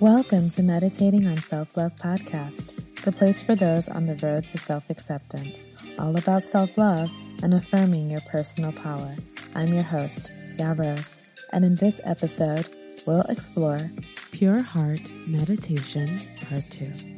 Welcome to Meditating on Self Love Podcast, the place for those on the road to self acceptance, all about self love and affirming your personal power. I'm your host, Ya Rose, and in this episode, we'll explore Pure Heart Meditation Part 2.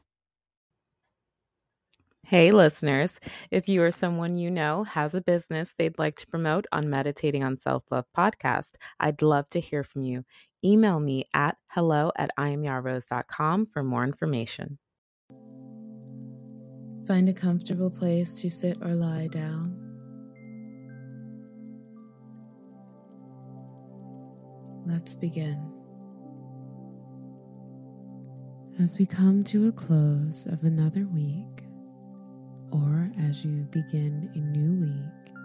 Hey, listeners. If you or someone you know has a business they'd like to promote on Meditating on Self Love podcast, I'd love to hear from you. Email me at hello at iamyarose.com for more information. Find a comfortable place to sit or lie down. Let's begin. As we come to a close of another week, or as you begin a new week,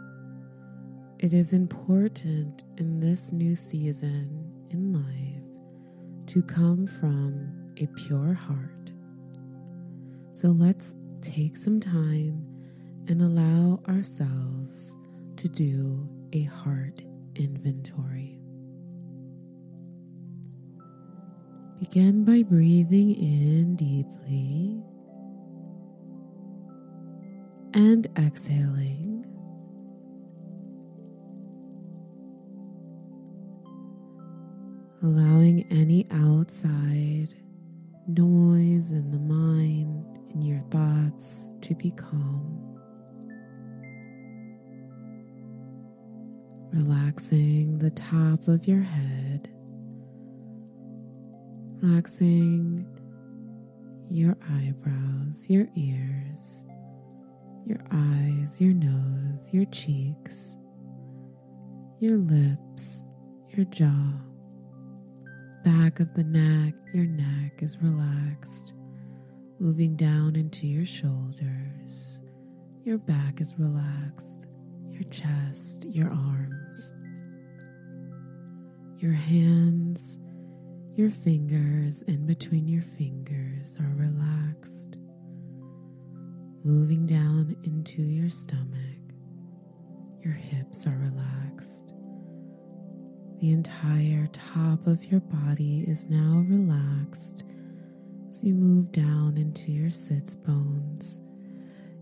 it is important in this new season in life to come from a pure heart. So let's take some time and allow ourselves to do a heart inventory. Begin by breathing in deeply and exhaling. Allowing any outside noise in the mind, in your thoughts to be calm. Relaxing the top of your head. Relaxing your eyebrows, your ears your eyes, your nose, your cheeks, your lips, your jaw, back of the neck, your neck is relaxed, moving down into your shoulders. Your back is relaxed, your chest, your arms, your hands, your fingers in between your fingers are relaxed moving down into your stomach. Your hips are relaxed. The entire top of your body is now relaxed as you move down into your sits bones,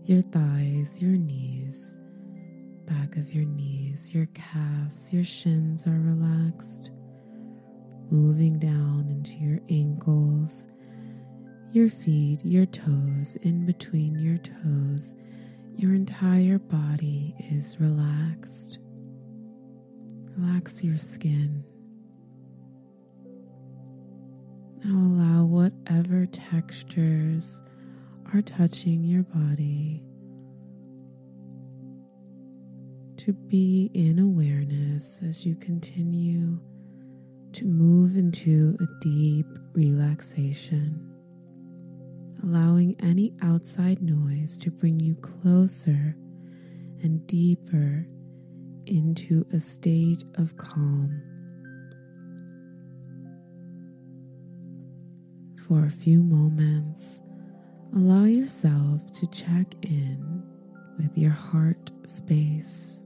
your thighs, your knees, back of your knees, your calves, your shins are relaxed, moving down into your ankles your feet, your toes, in between your toes, your entire body is relaxed. Relax your skin. Now allow whatever textures are touching your body to be in awareness as you continue to move into a deep relaxation allowing any outside noise to bring you closer and deeper into a state of calm. For a few moments, allow yourself to check in with your heart space.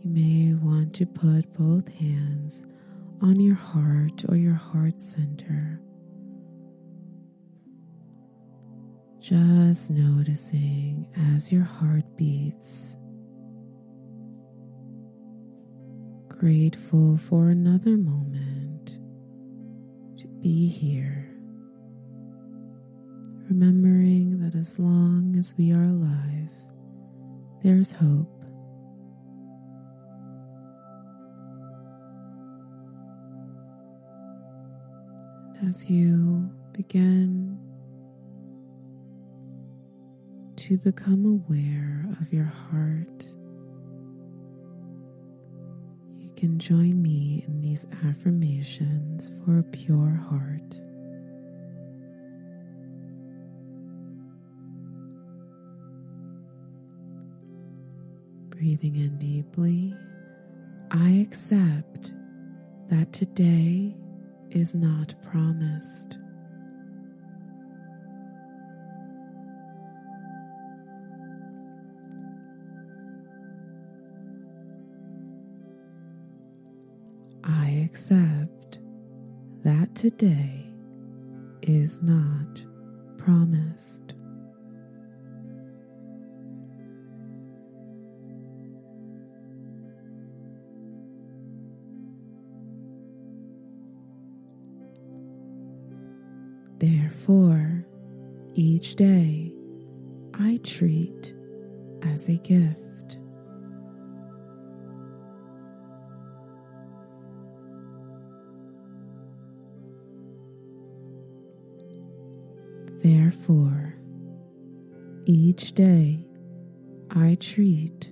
You may want to put both hands on your heart or your heart center Just noticing as your heart beats. Grateful for another moment to be here. Remembering that as long as we are alive, there's hope. As you begin to become aware of your heart. You can join me in these affirmations for a pure heart. Breathing in deeply, I accept that today is not promised. Accept that today is not promised. Therefore, each day I treat as a gift. Each day I treat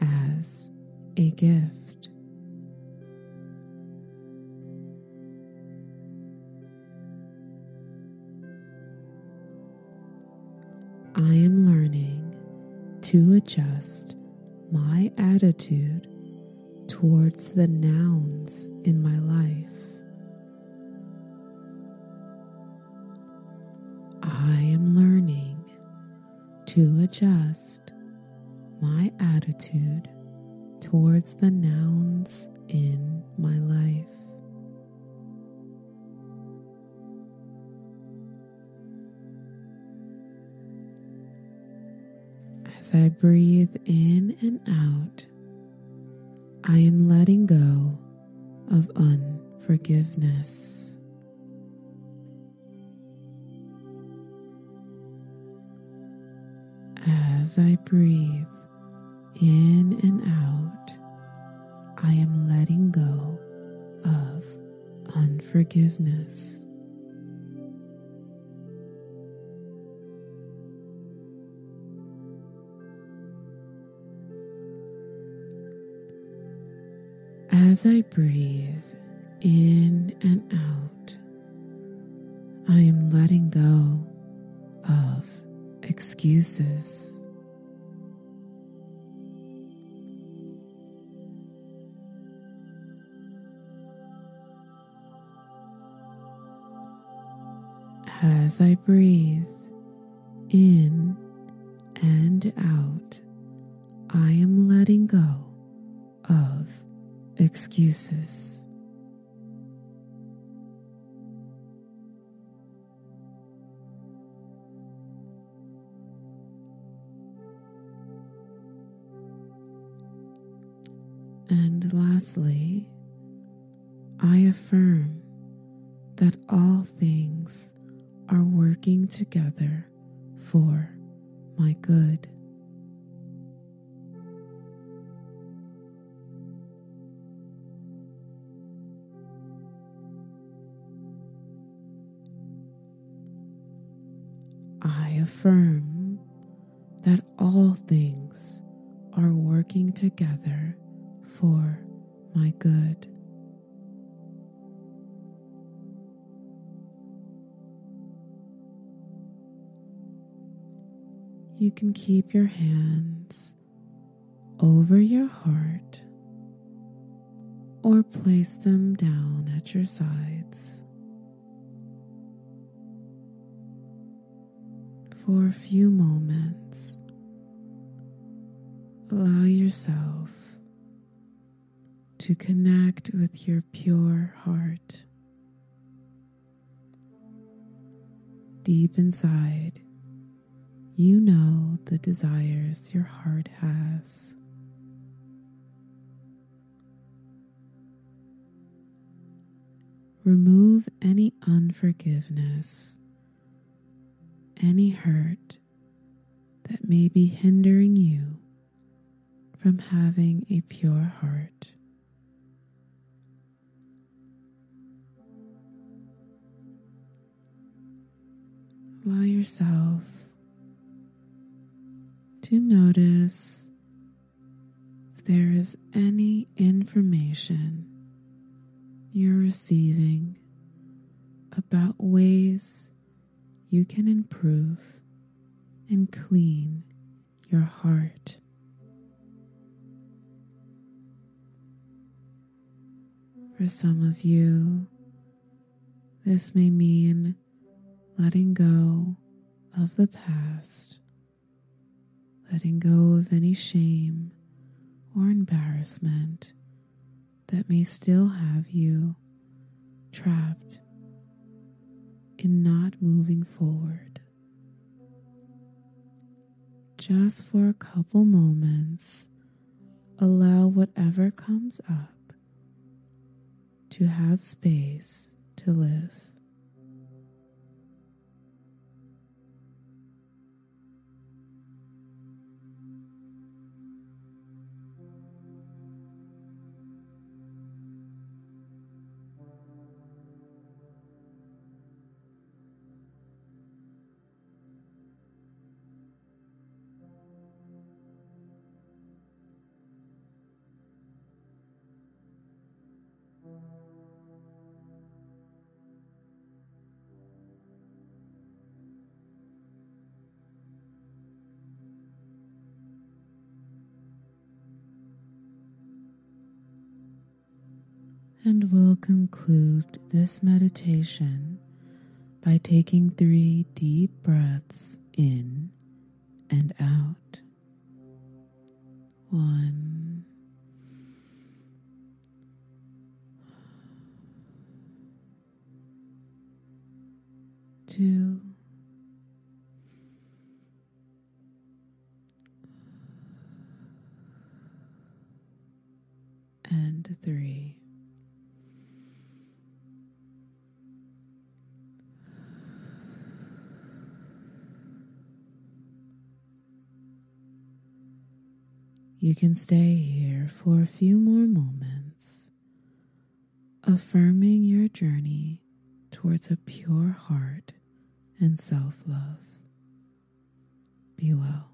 as a gift. I am learning to adjust my attitude towards the nouns in my life. To adjust my attitude towards the nouns in my life. As I breathe in and out, I am letting go of unforgiveness. As I breathe in and out, I am letting go of unforgiveness. As I breathe in and out, I am letting go of excuses. As I breathe in and out, I am letting go of excuses. And lastly, I affirm that all things are working together for my good. I affirm that all things are working together for my good. You can keep your hands over your heart or place them down at your sides. For a few moments, allow yourself to connect with your pure heart. Deep inside, you know the desires your heart has. Remove any unforgiveness, any hurt that may be hindering you from having a pure heart. Allow yourself to notice if there is any information you're receiving about ways you can improve and clean your heart. For some of you, this may mean letting go of the past, letting go of any shame or embarrassment that may still have you trapped in not moving forward. Just for a couple moments, allow whatever comes up to have space to live. And we'll conclude this meditation by taking three deep breaths in and out. One, You can stay here for a few more moments, affirming your journey towards a pure heart and self love. Be well.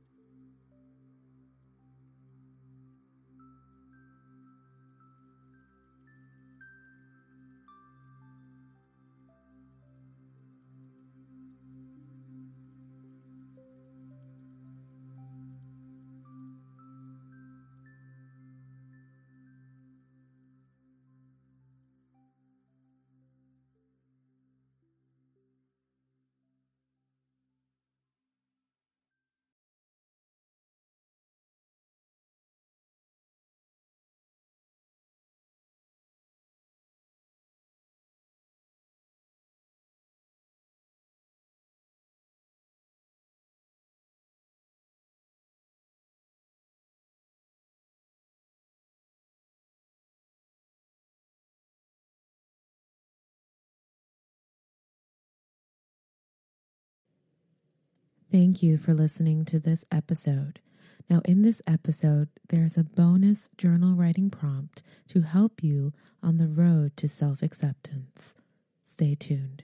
Thank you for listening to this episode. Now, in this episode, there's a bonus journal writing prompt to help you on the road to self acceptance. Stay tuned.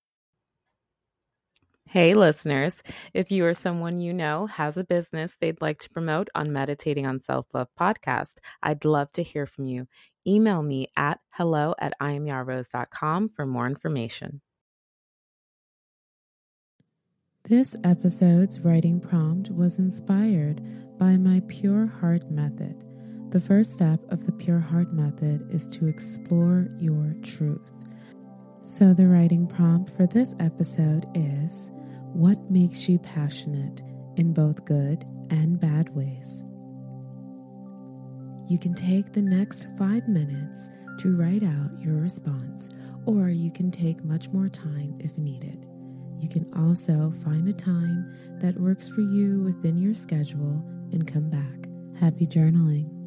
Hey, listeners. If you or someone you know has a business they'd like to promote on Meditating on Self Love podcast, I'd love to hear from you. Email me at hello at iamyarose.com for more information. This episode's writing prompt was inspired by my Pure Heart Method. The first step of the Pure Heart Method is to explore your truth. So, the writing prompt for this episode is what makes you passionate in both good and bad ways? You can take the next five minutes to write out your response, or you can take much more time if needed. You can also find a time that works for you within your schedule and come back. Happy journaling.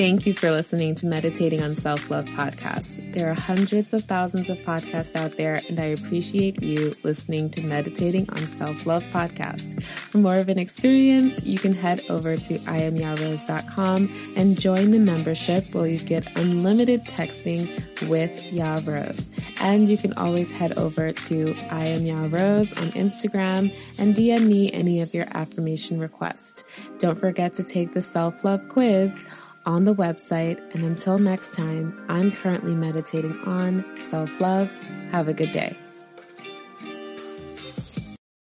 Thank you for listening to Meditating on Self Love podcast. There are hundreds of thousands of podcasts out there, and I appreciate you listening to Meditating on Self Love podcast. For more of an experience, you can head over to iamyarose.com and join the membership where you get unlimited texting with Ya Rose. And you can always head over to I am on Instagram and DM me any of your affirmation requests. Don't forget to take the self love quiz on the website. And until next time, I'm currently meditating on self love. Have a good day.